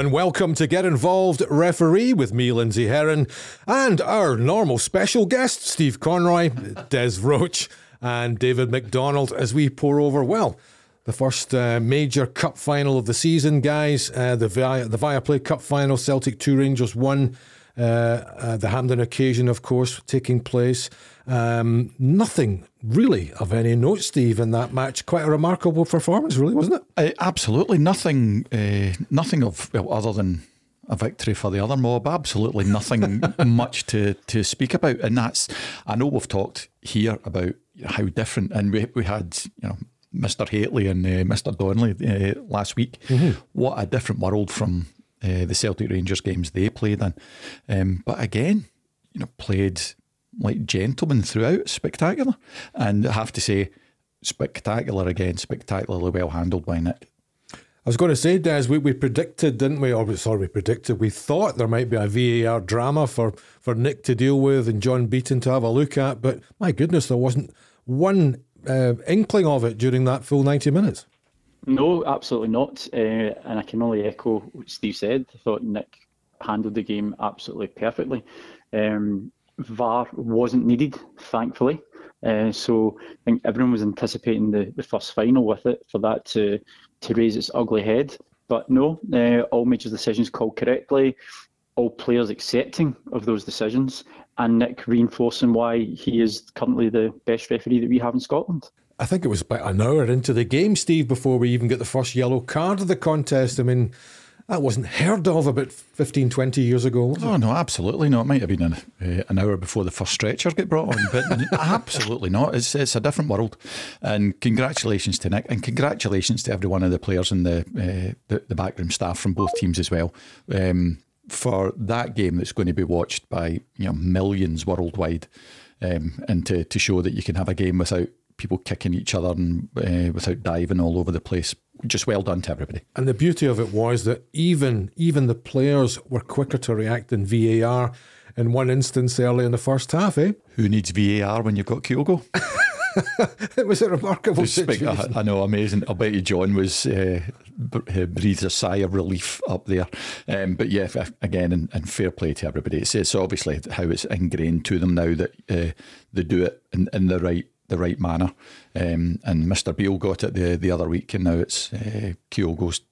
and welcome to Get Involved Referee with me, Lindsay Heron, and our normal special guest, Steve Conroy, Des Roache, and David McDonald, as we pour over, well, the first uh, major cup final of the season, guys. Uh, the Via, the Viaplay Cup final, Celtic 2 Rangers 1. Uh, uh, the Hampden occasion, of course, taking place. Um, nothing really of any note, Steve, in that match. Quite a remarkable performance, really, wasn't it? Uh, absolutely nothing. Uh, nothing of well, other than a victory for the other mob. Absolutely nothing much to to speak about, and that's. I know we've talked here about how different, and we we had you know Mr. Haitley and uh, Mr. Donnelly uh, last week. Mm-hmm. What a different world from uh, the Celtic Rangers games they played in. Um, but again, you know, played like gentlemen throughout, spectacular. And I have to say, spectacular again, spectacularly well handled by Nick. I was going to say, Des, we, we predicted, didn't we? Or sorry, we predicted. We thought there might be a VAR drama for, for Nick to deal with and John Beaton to have a look at. But my goodness, there wasn't one uh, inkling of it during that full 90 minutes. No, absolutely not. Uh, and I can only echo what Steve said. I thought Nick handled the game absolutely perfectly. Um, VAR wasn't needed, thankfully. Uh, so I think everyone was anticipating the, the first final with it for that to to raise its ugly head. But no, uh, all major decisions called correctly, all players accepting of those decisions, and Nick reinforcing why he is currently the best referee that we have in Scotland. I think it was about an hour into the game, Steve, before we even get the first yellow card of the contest. I mean, that wasn't heard of about 15, 20 years ago. oh, no, absolutely not. It might have been an, uh, an hour before the first stretcher get brought on, but absolutely not. It's, it's a different world. And congratulations to Nick, and congratulations to every one of the players and the, uh, the, the, backroom staff from both teams as well. Um, for that game that's going to be watched by you know millions worldwide, um, and to, to show that you can have a game without people kicking each other and uh, without diving all over the place. Just well done to everybody. And the beauty of it was that even even the players were quicker to react than VAR in one instance early in the first half. Eh? Who needs VAR when you've got Kyogo? it was a remarkable situation. I, I, know, amazing. I bet you John was uh, breathed a sigh of relief up there. Um, but yeah, again, and, and, fair play to everybody. It's, it's obviously how it's ingrained to them now that uh, they do it in, in the right the right manner. Um, and Mr. Beale got it the the other week, and now it's uh, Kyogo's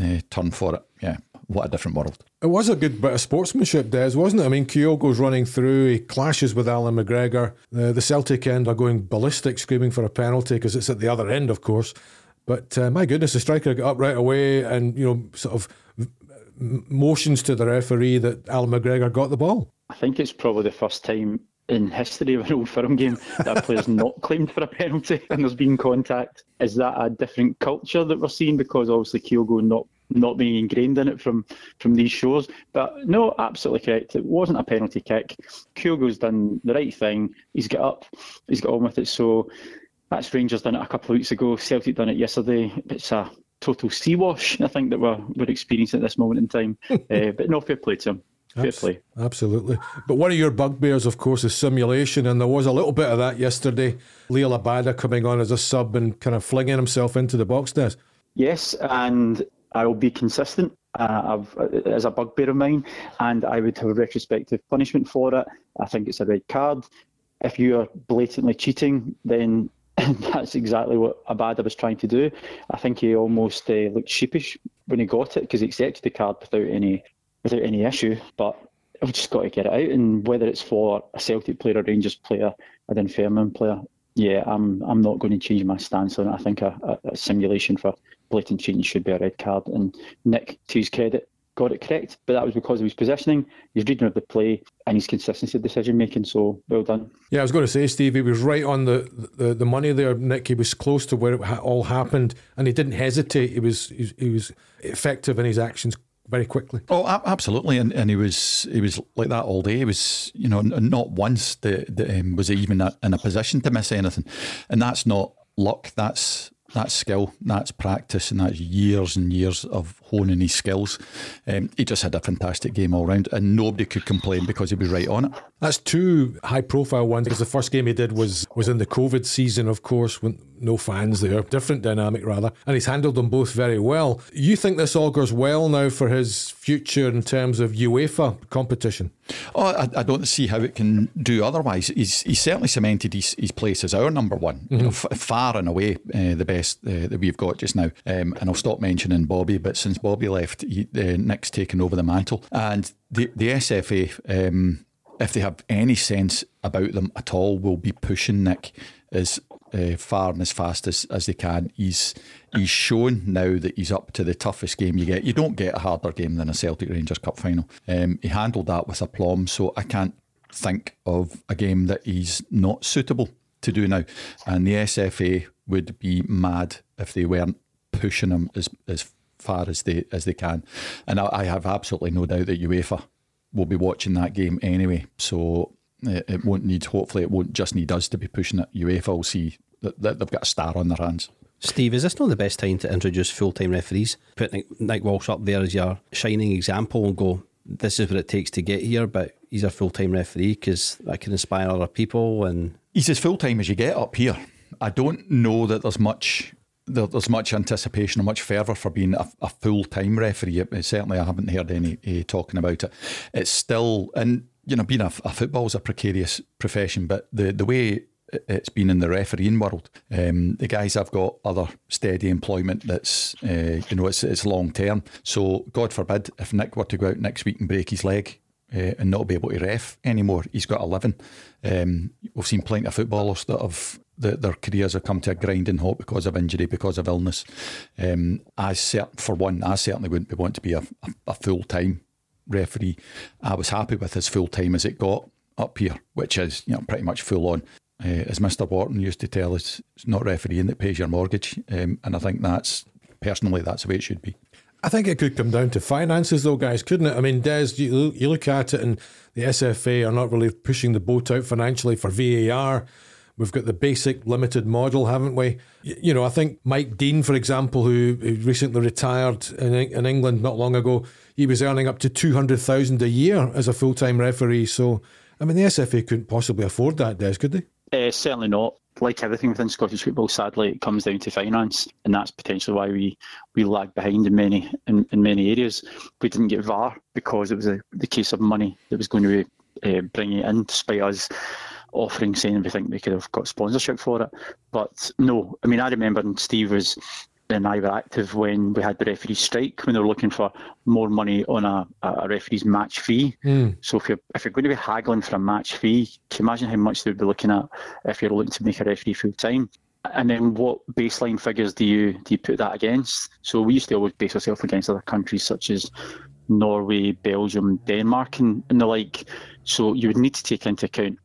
uh, turn for it. Yeah, what a different world. It was a good bit of sportsmanship, Des, wasn't it? I mean, Kyogo's running through, he clashes with Allan McGregor. Uh, the Celtic end are going ballistic, screaming for a penalty because it's at the other end, of course. But uh, my goodness, the striker got up right away and, you know, sort of motions to the referee that Allan McGregor got the ball. I think it's probably the first time in history of an old firm game that a player's not claimed for a penalty and there's been contact. Is that a different culture that we're seeing? Because obviously Kyogo not not being ingrained in it from from these shows. But no, absolutely correct. It wasn't a penalty kick. Kyogo's done the right thing. He's got up. He's got on with it. So that's Rangers done it a couple of weeks ago. Celtic done it yesterday. It's a total sea wash, I think, that we're, we're experiencing at this moment in time. uh, but no fair play to him. Fair play. Absolutely. But one of your bugbears, of course, is simulation, and there was a little bit of that yesterday. Liel Abada coming on as a sub and kind of flinging himself into the box Des. Yes, and I will be consistent uh, as a bugbear of mine, and I would have a retrospective punishment for it. I think it's a red card. If you are blatantly cheating, then that's exactly what Abada was trying to do. I think he almost uh, looked sheepish when he got it because he accepted the card without any without any issue. But I've just got to get it out, and whether it's for a Celtic player, a Rangers player, a Dunfermline player, yeah, I'm I'm not going to change my stance on it. I think a, a, a simulation for blatant cheating should be a red card. And Nick, to his credit, got it correct, but that was because of his positioning, his reading of the play, and his consistency of decision making. So well done. Yeah, I was going to say, Steve, he was right on the, the, the money there. Nick, he was close to where it all happened, and he didn't hesitate. He was he, he was effective in his actions very quickly. Oh, absolutely, and and he was he was like that all day. He was you know not once the, um, was he even in a position to miss anything, and that's not luck. That's that's skill, that's practice, and that's years and years of honing his skills. Um, he just had a fantastic game all round, and nobody could complain because he was right on it. That's two high profile ones because the first game he did was was in the COVID season, of course, with no fans there, different dynamic rather, and he's handled them both very well. You think this augurs well now for his future in terms of UEFA competition? Oh, I, I don't see how it can do otherwise. He's, he's certainly cemented his, his place as our number one, mm-hmm. you know, f- far and away uh, the best uh, that we've got just now. Um, and I'll stop mentioning Bobby, but since Bobby left, he, uh, Nick's taken over the mantle. And the, the SFA, um, if they have any sense about them at all, will be pushing Nick as uh, far and as fast as, as they can. He's he's shown now that he's up to the toughest game you get. You don't get a harder game than a Celtic Rangers Cup final. Um, he handled that with aplomb, so I can't think of a game that he's not suitable to do now. And the SFA would be mad if they weren't pushing him as as far as they as they can. And I, I have absolutely no doubt that UEFA will be watching that game anyway. So it, it won't need. Hopefully, it won't just need us to be pushing it. UEFA will see that, that they've got a star on their hands. Steve, is this not the best time to introduce full time referees? Put Nick, Nick Walsh up there as your shining example and go, this is what it takes to get here, but he's a full time referee because that can inspire other people. And he's as full time as you get up here. I don't know that there's much there's much anticipation or much fervour for being a, a full time referee. Certainly, I haven't heard any uh, talking about it. It's still, and you know, being a, a football is a precarious profession, but the, the way it's been in the refereeing world, um, the guys have got other steady employment that's, uh, you know, it's, it's long term. So, God forbid, if Nick were to go out next week and break his leg, uh, and not be able to ref anymore. He's got a living. Um, we've seen plenty of footballers that have that their careers have come to a grinding halt because of injury, because of illness. Um, I cert- for one, I certainly wouldn't want to be a, a, a full time referee. I was happy with as full time as it got up here, which is you know pretty much full on. Uh, as Mr. Wharton used to tell us, it's not refereeing that pays your mortgage, um, and I think that's personally that's the way it should be. I think it could come down to finances, though, guys, couldn't it? I mean, Des, you, you look at it, and the SFA are not really pushing the boat out financially for VAR. We've got the basic limited model, haven't we? You know, I think Mike Dean, for example, who, recently retired in, in England not long ago, he was earning up to 200,000 a year as a full time referee. So, I mean, the SFA couldn't possibly afford that, Des, could they? Uh, certainly not. Like everything within Scottish football, sadly, it comes down to finance, and that's potentially why we, we lag behind in many in, in many areas. We didn't get VAR because it was a, the case of money that was going to be uh, bringing it in, despite us offering saying we think we could have got sponsorship for it. But no, I mean, I remember Steve was and I were active when we had the referee strike when they were looking for more money on a, a referee's match fee. Mm. So if you're if you're going to be haggling for a match fee, can you imagine how much they would be looking at if you're looking to make a referee full time? And then what baseline figures do you do you put that against? So we used to always base ourselves against other countries such as Norway, Belgium, Denmark, and, and the like. So you would need to take into account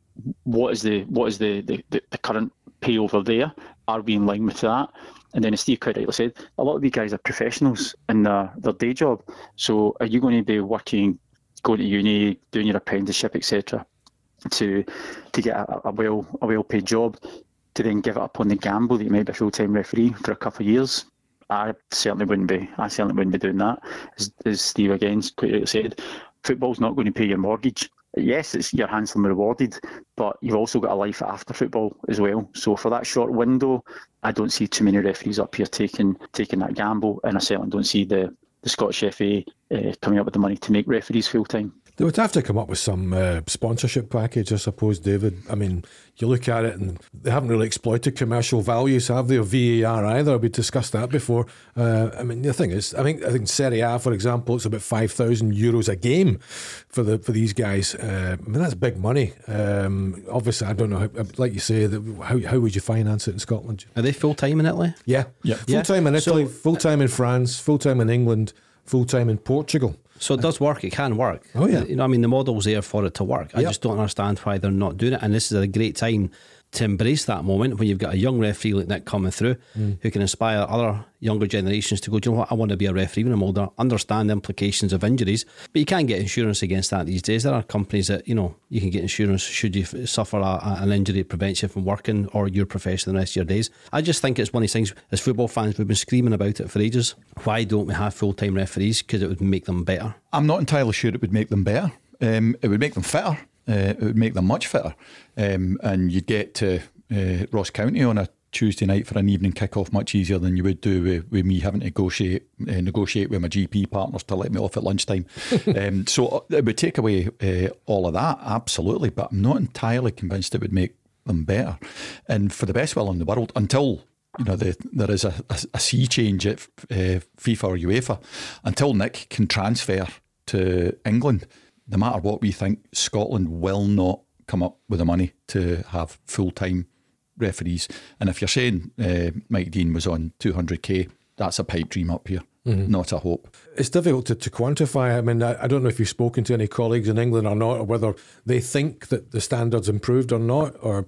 what is the what is the, the, the current pay over there? Are we in line with that? And then, as Steve quite rightly said, a lot of these guys are professionals in their, their day job. So, are you going to be working, going to uni, doing your apprenticeship, etc., to to get a, a well a well paid job, to then give it up on the gamble that you might be a full time referee for a couple of years? I certainly wouldn't be. I certainly wouldn't be doing that. As, as Steve again quite rightly said, football's not going to pay your mortgage yes, it's you're handsomely rewarded, but you've also got a life after football as well. So for that short window, I don't see too many referees up here taking taking that gamble, and I certainly don't see the the Scottish FA uh, coming up with the money to make referees full time. They would have to come up with some uh, sponsorship package, I suppose, David. I mean, you look at it and they haven't really exploited commercial values, have they, or VAR either? We discussed that before. Uh, I mean, the thing is, I think I think Serie A, for example, it's about five thousand euros a game for the for these guys. Uh, I mean, that's big money. Um, obviously, I don't know. How, like you say, how how would you finance it in Scotland? Are they full time in Italy? Yeah, yeah, full time in Italy, so, full time in France, full time in England, full time in Portugal. So it does work. It can work. Oh yeah. You know, I mean, the model's there for it to work. I yep. just don't understand why they're not doing it. And this is a great time to embrace that moment when you've got a young referee like Nick coming through Mm. who can inspire other younger generations to go, do you know what, I want to be a referee when I'm older, understand the implications of injuries. But you can get insurance against that these days. There are companies that, you know, you can get insurance should you f- suffer a, a- an injury that prevents you from working or your profession the rest of your days. I just think it's one of these things, as football fans, we've been screaming about it for ages. Why don't we have full time referees? Because it would make them better. I'm not entirely sure it would make them better. Um, it would make them fitter. Uh, it would make them much fitter. Um, and you'd get to uh, Ross County on a Tuesday night for an evening kick-off much easier than you would do with, with me having to negotiate uh, negotiate with my GP partners to let me off at lunchtime. um, so uh, it would take away uh, all of that, absolutely. But I'm not entirely convinced it would make them better. And for the best will in the world, until you know the, there is a, a, a sea change at uh, FIFA or UEFA, until Nick can transfer to England, no matter what we think, Scotland will not come up with the money to have full time referees. And if you're saying uh, Mike Dean was on 200k, that's a pipe dream up here, not a hope. It's difficult to, to quantify. I mean, I, I don't know if you've spoken to any colleagues in England or not, or whether they think that the standards improved or not, or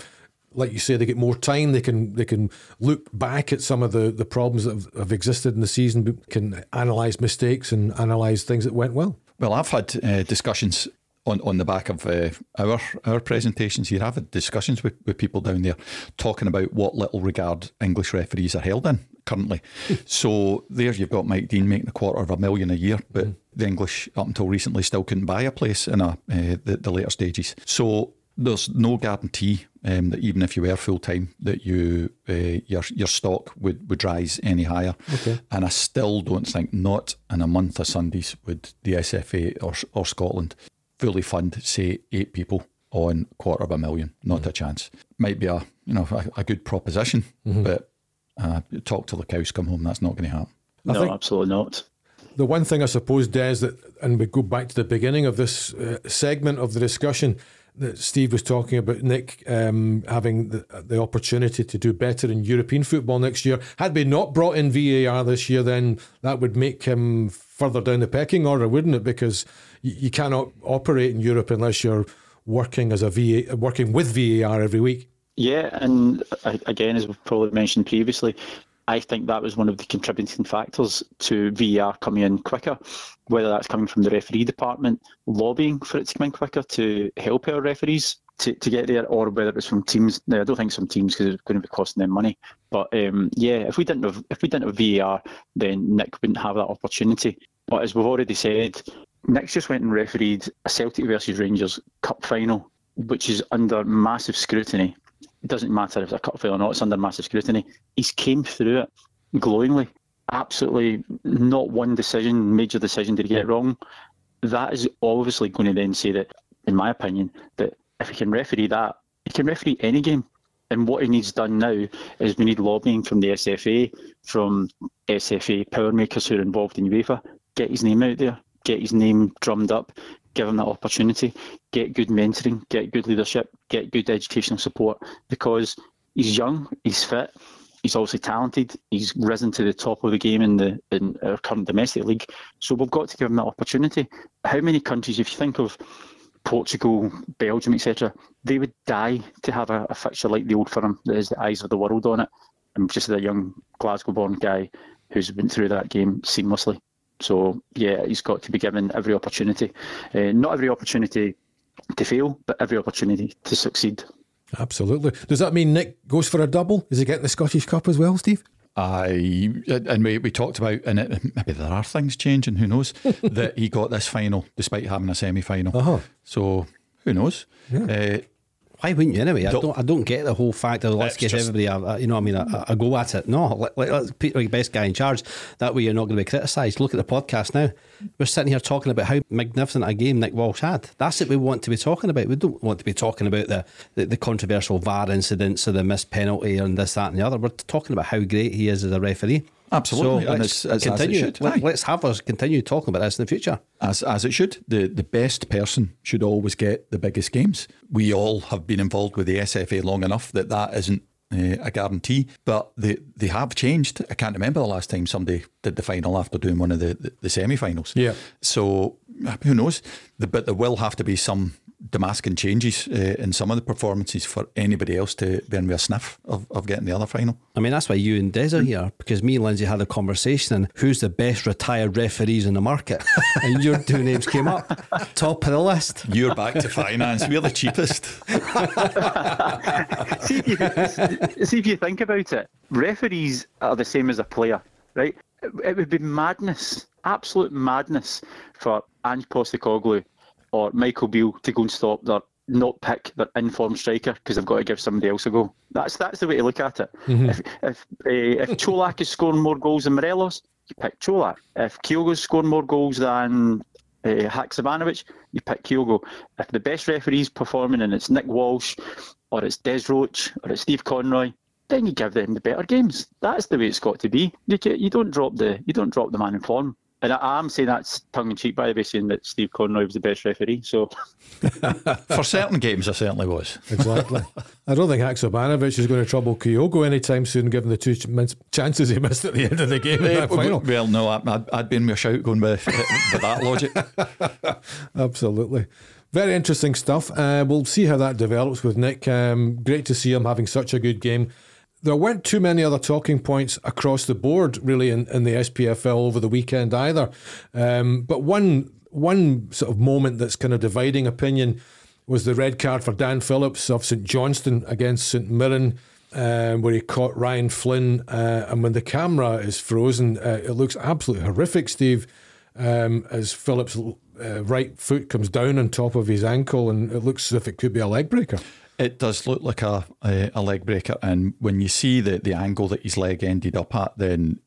like you say, they get more time. They can they can look back at some of the, the problems that have, have existed in the season, can analyse mistakes and analyse things that went well. Well, I've had uh, discussions on, on the back of uh, our our presentations here. I've had discussions with, with people down there talking about what little regard English referees are held in currently. so there you've got Mike Dean making a quarter of a million a year, but the English up until recently still couldn't buy a place in a, uh, the, the later stages. So there's no guarantee um, that even if you were full time, that you uh, your your stock would, would rise any higher. Okay. And I still don't think, not in a month of Sundays, would the SFA or or Scotland fully fund say eight people on quarter of a million. Not a chance. Might be a you know a, a good proposition, but uh, talk till the cows come home. That's not going to happen. I no, think- absolutely not. The one thing I suppose, Des, that, and we go back to the beginning of this uh, segment of the discussion that Steve was talking about, Nick um, having the, the opportunity to do better in European football next year. Had we not brought in VAR this year, then that would make him further down the pecking order, wouldn't it? Because you, you cannot operate in Europe unless you're working as a VA, working with VAR every week. Yeah, and uh, again, as we've probably mentioned previously, I think that was one of the contributing factors to VAR coming in quicker. Whether that's coming from the referee department lobbying for it to come in quicker to help our referees to, to get there, or whether it's from teams. No, I don't think some teams because it's going to be costing them money. But um, yeah, if we didn't have if we didn't have VAR, then Nick wouldn't have that opportunity. But as we've already said, Nick just went and refereed a Celtic versus Rangers cup final, which is under massive scrutiny it doesn't matter if it's a cup final or not, it's under massive scrutiny. He's came through it glowingly. Absolutely not one decision, major decision did he get wrong. That is obviously going to then say that, in my opinion, that if he can referee that, he can referee any game. And what he needs done now is we need lobbying from the SFA, from SFA power makers who are involved in UEFA. Get his name out there, get his name drummed up, give him that opportunity, get good mentoring, get good leadership, get good educational support because he's young, he's fit, he's obviously talented, he's risen to the top of the game in the in our current domestic league. So we've got to give him that opportunity. How many countries, if you think of Portugal, Belgium, etc., they would die to have a, a fixture like the Old Firm that has the eyes of the world on it. And just a young Glasgow-born guy who's been through that game seamlessly. So yeah, he's got to be given every opportunity. Uh, not every opportunity to fail, but every opportunity to succeed. Absolutely. Does that mean Nick goes for a double? Is he getting the Scottish Cup as well, Steve? I and we, we talked about and it, maybe there are things changing. Who knows that he got this final despite having a semi final. Uh-huh. So who knows? Uh, Why wouldn't you anyway? I Don't- don't. I don't get the whole fact of let's give everybody a, a- you know. I mean, a, a go at it. No, let, let, let's the best guy in charge. That way, you're not going to be criticised. Look at the podcast now. We're sitting here talking about how magnificent a game Nick Walsh had. That's what we want to be talking about. We don't want to be talking about the the, the controversial VAR incidents or the missed penalty and this, that, and the other. We're talking about how great he is as a referee. Absolutely, So and let's as it should. let's have us continue talking about this in the future. as as it should. The the best person should always get the biggest games. We all have been involved with the SFA long enough that that isn't uh, a guarantee, but they they have changed. I can't remember the last time somebody did the final after doing one of the the, the semi-finals. Yeah. So who knows? but there will have to be some Damascus changes uh, in some of the performances for anybody else to be in with a sniff of, of getting the other final. I mean, that's why you and Des are here because me and Lindsay had a conversation and who's the best retired referees in the market? and your two names came up, top of the list. You're back to finance. We're the cheapest. see, if you, see if you think about it, referees are the same as a player, right? It, it would be madness, absolute madness for Ange Postecoglou or Michael Beale to go and stop their not pick their informed striker because they've got to give somebody else a goal. That's that's the way to look at it. Mm-hmm. If if, uh, if Colak is scoring more goals than Morelos, you pick Colak. If Kyogo's scoring more goals than uh, Haksabanovic, you pick Kyogo. If the best referee's performing and it's Nick Walsh or it's Des Roache or it's Steve Conroy, then you give them the better games. That's the way it's got to be. You, you don't drop the you don't drop the man in form. And I, am saying that's tongue in cheek, by the way, saying that Steve Conroy was the best referee. So, for certain games, I certainly was. Exactly. I don't think Haksabanovic is going to trouble Kyogo anytime soon, given the two chances he missed at the end of the game in that final. Well, no, I'd, I'd been with a shout going by, with that logic. Absolutely. Very interesting stuff. Uh, we'll see how that develops with Nick. Um, great to see him having such a good game there weren't too many other talking points across the board, really, in, in the SPFL over the weekend either. Um, but one one sort of moment that's kind of dividing opinion was the red card for Dan Phillips of St Johnstone against St Mirren. Um, where he caught Ryan Flynn, uh, and when the camera is frozen, uh, it looks absolutely horrific, Steve. Um, as Phillips' uh, right foot comes down on top of his ankle, and it looks as if it could be a leg breaker. It does look like a, a, a, leg breaker, and when you see the, the angle that his leg ended up at, then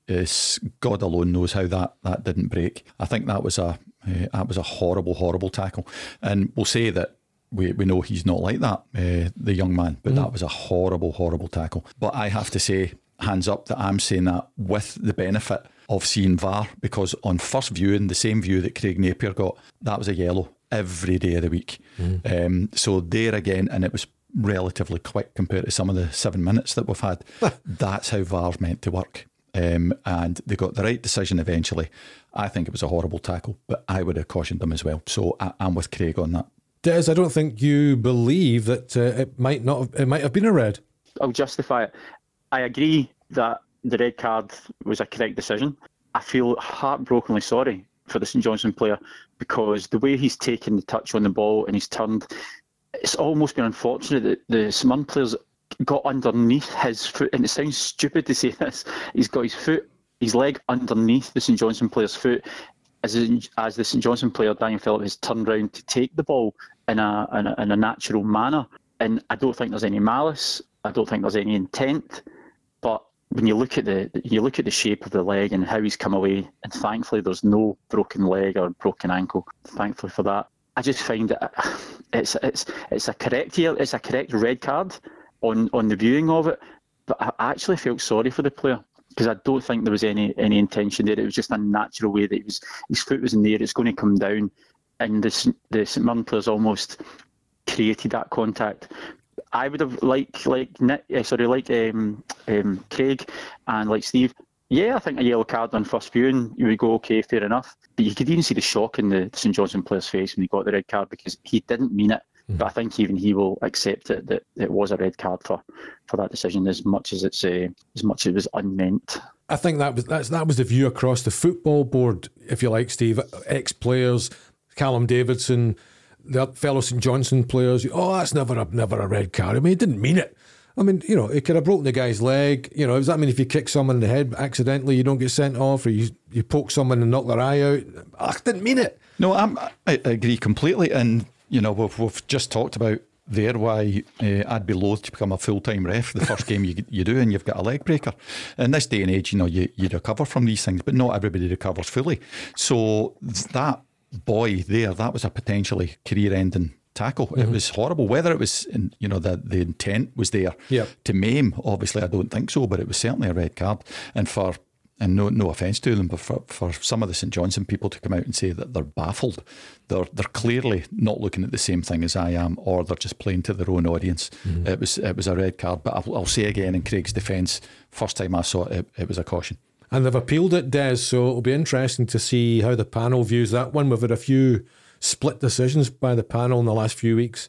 God alone knows how that, that didn't break. I think that was a uh, that was a horrible, horrible tackle, and we'll say that we, we know he's not like that, uh, the young man, but mm. that was a horrible, horrible tackle. But I have to say, hands up, that I'm saying that with the benefit of seeing VAR, because on first viewing, the same view that Craig Napier got, that was a yellow every day of the week. Mm. Um, so there again, and it was relatively quick compared to some of the seven minutes that we've had. That's how VAR's meant to work. Um, and they got the right decision eventually. I think it was a horrible tackle, but I would have cautioned them as well. So I, am with Craig on that. Des, I don't think you believe that uh, it might not. Have, it might have been a red. I'll justify it. I agree that the red card was a correct decision. I feel heartbrokenly sorry for the St Johnstone player because the way he's taken the touch on the ball and he's turned, it's almost been unfortunate that the Smurn players got underneath his foot, and it sounds stupid to say this. He's got his foot, his leg underneath the St Johnstone player's foot, as as the St Johnstone player Daniel Phillips has turned around to take the ball in a, in a in a natural manner. And I don't think there's any malice. I don't think there's any intent. But when you look at the you look at the shape of the leg and how he's come away, and thankfully there's no broken leg or broken ankle. Thankfully for that. I just find it it's it's it's a correct it's a correct red card on on the viewing of it, but I actually felt sorry for the player because I don't think there was any any intention there. It was just a natural way that he was his foot was in the air. It's going to come down, and the the St Mirren players almost created that contact. I would have like like Nick, uh, sorry, like um, um, Craig and like Steve. Yeah, I think a yellow card on first viewing, you would go, okay, fair enough. But you could even see the shock in the St Johnstone player's face when he got the red card because he didn't mean it. Mm. But I think even he will accept it that it was a red card for, for that decision as much as it's uh, as much as it was unmeant. I think that was that's, that was the view across the football board, if you like, Steve. Ex players, Callum Davidson, the fellow St Johnstone players. Oh, that's never a never a red card. I mean, he didn't mean it. I mean, you know, it could have broken the guy's leg. You know, does that mean if you kick someone in the head accidentally, you don't get sent off, or you you poke someone and knock their eye out? I didn't mean it. No, I'm, I agree completely. And you know, we've we've just talked about there why uh, I'd be loath to become a full time ref the first game you you do, and you've got a leg breaker. In this day and age, you know, you you recover from these things, but not everybody recovers fully. So that boy there, that was a potentially career ending tackle. Mm-hmm. It was horrible. Whether it was, in, you know, the the intent was there yep. to maim, obviously, I don't think so. But it was certainly a red card. And for and no no offence to them, but for, for some of the St Johnstone people to come out and say that they're baffled, they're they're clearly not looking at the same thing as I am, or they're just playing to their own audience. Mm-hmm. It was it was a red card. But I'll, I'll say again in Craig's defence, first time I saw it, it, it was a caution. and they've appealed it, Des. So it'll be interesting to see how the panel views that one. We've had a few split decisions by the panel in the last few weeks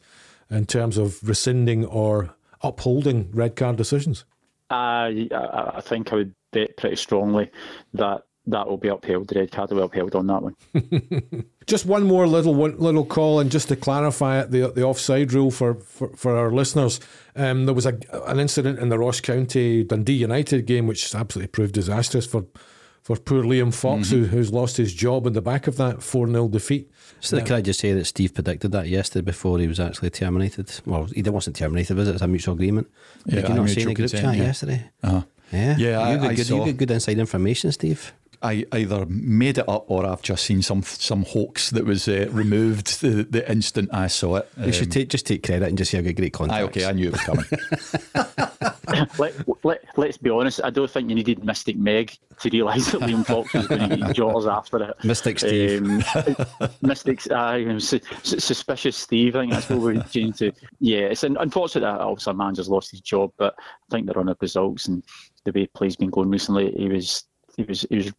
in terms of rescinding or upholding red card decisions. I, I think I would bet pretty strongly that that will be upheld. The red card will be upheld on that one. just one more little one, little call, and just to clarify it, the the offside rule for, for, for our listeners. Um, there was a, an incident in the Ross County Dundee United game which absolutely proved disastrous for for poor Liam Fox, mm-hmm. who, who's lost his job in the back of that 4 0 defeat. So, uh, can I just say that Steve predicted that yesterday before he was actually terminated? Well, he wasn't terminated, was it? It's a mutual agreement. Yeah, Did you not say in the group chat yeah. yesterday? Uh-huh. Yeah, yeah. You got good, you good inside information, Steve. I either made it up or I've just seen some some hoax that was uh, removed the, the instant I saw it. Um, you should take, just take credit and just say I got great contacts. okay, I knew it was coming. let, let, let's be honest, I don't think you needed Mystic Meg to realise that Liam Fox was going to get jaws after it. Mystic Steve. Um, Mystic, uh, su- suspicious Steve, I think that's what we're changing to. Yeah, it's unfortunate that obviously a manager's lost his job, but I think they're on the results and the way play's been going recently, he was he was he was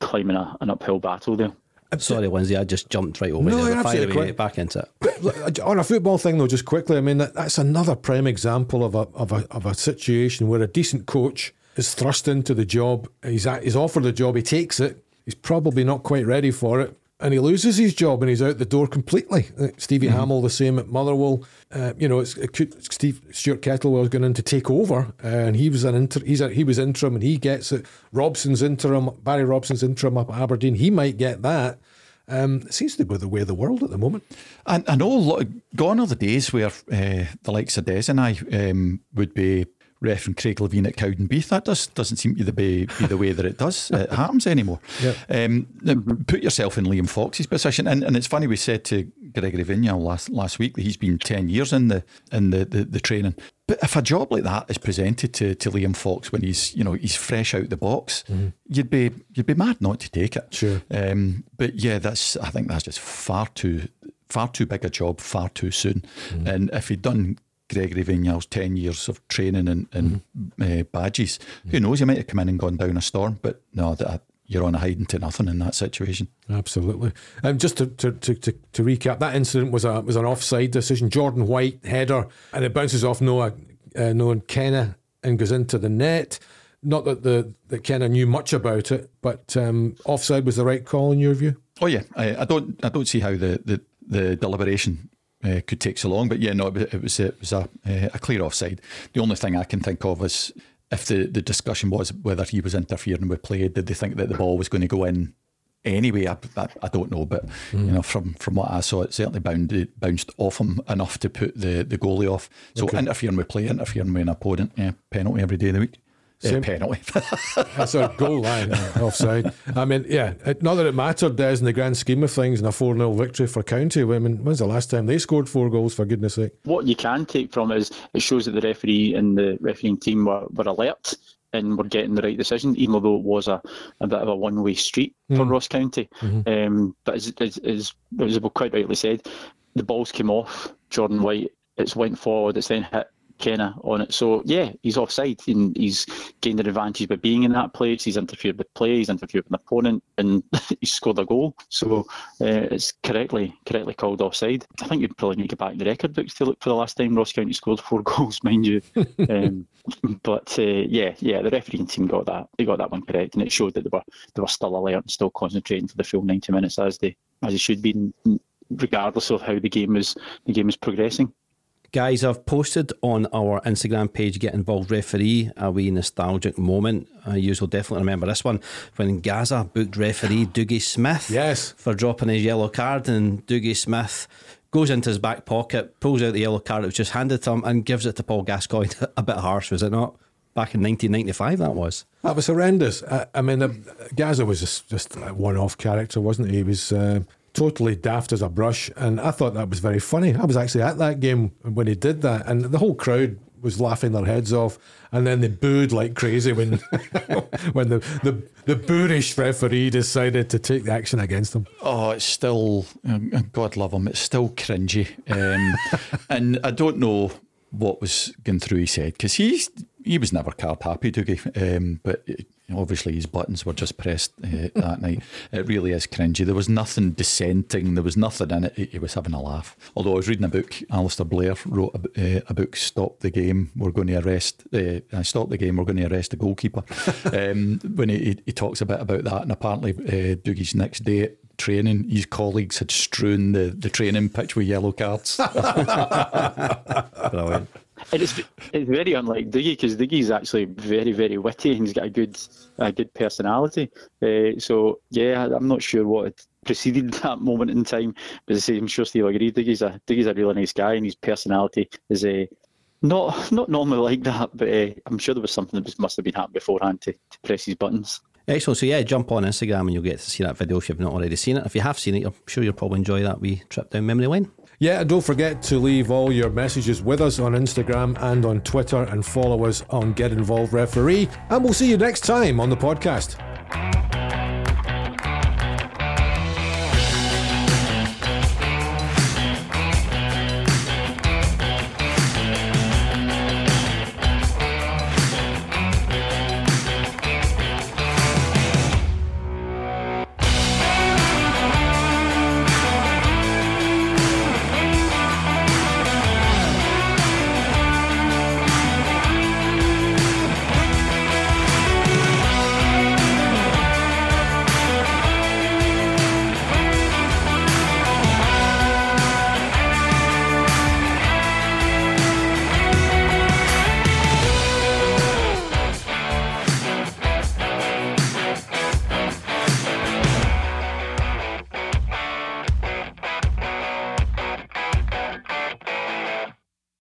climbing a, an uphill battle there. Sorry, Lindsay, I just jumped right over no, there. Fire away, back into it. on a football thing, though, just quickly, I mean, that, that's another prime example of a, of, a, of a situation where a decent coach is thrust into the job. He's, he's offered the job, he takes it. He's probably not quite ready for it and he loses his job and he's out the door completely. Uh, Stevie mm-hmm. Hammell, the same at Motherwell. Uh, you know, it's, it could, Steve Stuart Kettlewell's going in to take over, uh, and he was an inter, he's a, he was interim and he gets it. Robson's interim, Barry Robson's interim up at Aberdeen. He might get that. Um, it seems to be the way of the world at the moment. And I know gone are the days where uh, the likes of Des and I um, would be and Craig Levein at Cowdenbeath. That does, doesn't seem to be, be the way that it does it happens anymore. Yep. Um, put yourself in Liam Fox's position, and, and it's funny we said to Gregory Vignal last last week that he's been ten years in the in the, the, the training. But if a job like that is presented to, to Liam Fox when he's you know he's fresh out the box, mm-hmm. you'd be you'd be mad not to take it. Sure. Um, but yeah, that's I think that's just far too far too big a job far too soon. Mm-hmm. And if he'd done Gregory Vignal's 10 years of training and, and mm-hmm. uh, badges. Mm-hmm. Who knows, he might have come in and gone down a storm, but no, that, you're on a hiding to nothing in that situation. Absolutely. And um, just to, to, to, to, to recap, that incident was a was an offside decision. Jordan White header, and it bounces off Noah, uh, Noah Kenna and goes into the net. Not that the that Kenna knew much about it, but um, offside was the right call in your view. Oh yeah, I, I don't I don't see how the, the, the deliberation uh, could take so long. But yeah, no, it was it was a, uh, a clear offside. The only thing I can think of is if the, the discussion was whether he was interfering with play, did they think that the ball was going to go in anyway? I, I, I don't know, but mm. you know, from from what I saw, it certainly bounded, bounced off him enough to put the, the goalie off. So okay. interfering with play, interfering with an opponent, yeah, penalty every day of the week. Same. penalty. That's a goal line offside. I mean, yeah, not that it mattered, Des, in the grand scheme of things, in a 4 0 victory for County. I mean, when's the last time they scored four goals, for goodness sake? What you can take from it is it shows that the referee and the refereeing team were, were alert and were getting the right decision, even though it was a, a bit of a one way street mm. for Ross County. Mm-hmm. Um, but as, as, as, as quite rightly said, the balls came off Jordan White, it's went forward, it's then hit Kenna on it. So yeah, he's offside and he's gained an advantage by being in that place. He's interfered with play, he's interfered with an opponent, and he's scored a goal. So uh, it's correctly correctly called offside. I think you'd probably need to go back in the record books to look for the last time Ross County scored four goals, mind you. um, but uh, yeah, yeah, the refereeing team got that. They got that one correct, and it showed that they were they were still alert and still concentrating for the full ninety minutes as they as they should be, regardless of how the game was the game was progressing. Guys, I've posted on our Instagram page, Get Involved Referee, a wee nostalgic moment. Uh, you will definitely remember this one when Gaza booked referee Dougie Smith yes. for dropping his yellow card, and Dougie Smith goes into his back pocket, pulls out the yellow card that was just handed to him, and gives it to Paul Gascoigne. a bit harsh, was it not? Back in 1995, that was. That was horrendous. I, I mean, uh, Gaza was just, just a one off character, wasn't he? He was. Uh, totally daft as a brush. And I thought that was very funny. I was actually at that game when he did that, and the whole crowd was laughing their heads off, and then they booed like crazy when when the, the the boorish referee decided to take the action against them. Oh, it's still God love him. It's still cringy, um, and I don't know what was going through his head because he's he was never card happy, Dougie. Um, but obviously his buttons were just pressed uh, that night. It really is cringy. There was nothing dissenting. There was nothing in it. He, he was having a laugh. Although I was reading a book, Alistair Blair wrote a, uh, a book, "Stop the Game." We're going to arrest. Uh, Stop the game. We're going to arrest the goalkeeper. um, when he, he, talks a bit about that, and apparently uh, Dougie's next day training, his colleagues had strewn the, the training pitch with yellow cards. Brilliant. And it's it's very unlike Diggy because Dougie's actually very very witty and he's got a good a good personality. Uh, so yeah, I'm not sure what preceded that moment in time, but I say, I'm sure Steve will agree. Dougie's a Dougie's a really nice guy and his personality is a uh, not not normally like that, but uh, I'm sure there was something that must have been happening beforehand to, to press his buttons. Excellent. So yeah, jump on Instagram and you'll get to see that video if you've not already seen it. If you have seen it, I'm sure you'll probably enjoy that wee trip down memory lane. Yeah, and don't forget to leave all your messages with us on Instagram and on Twitter and follow us on Get Involved Referee. And we'll see you next time on the podcast.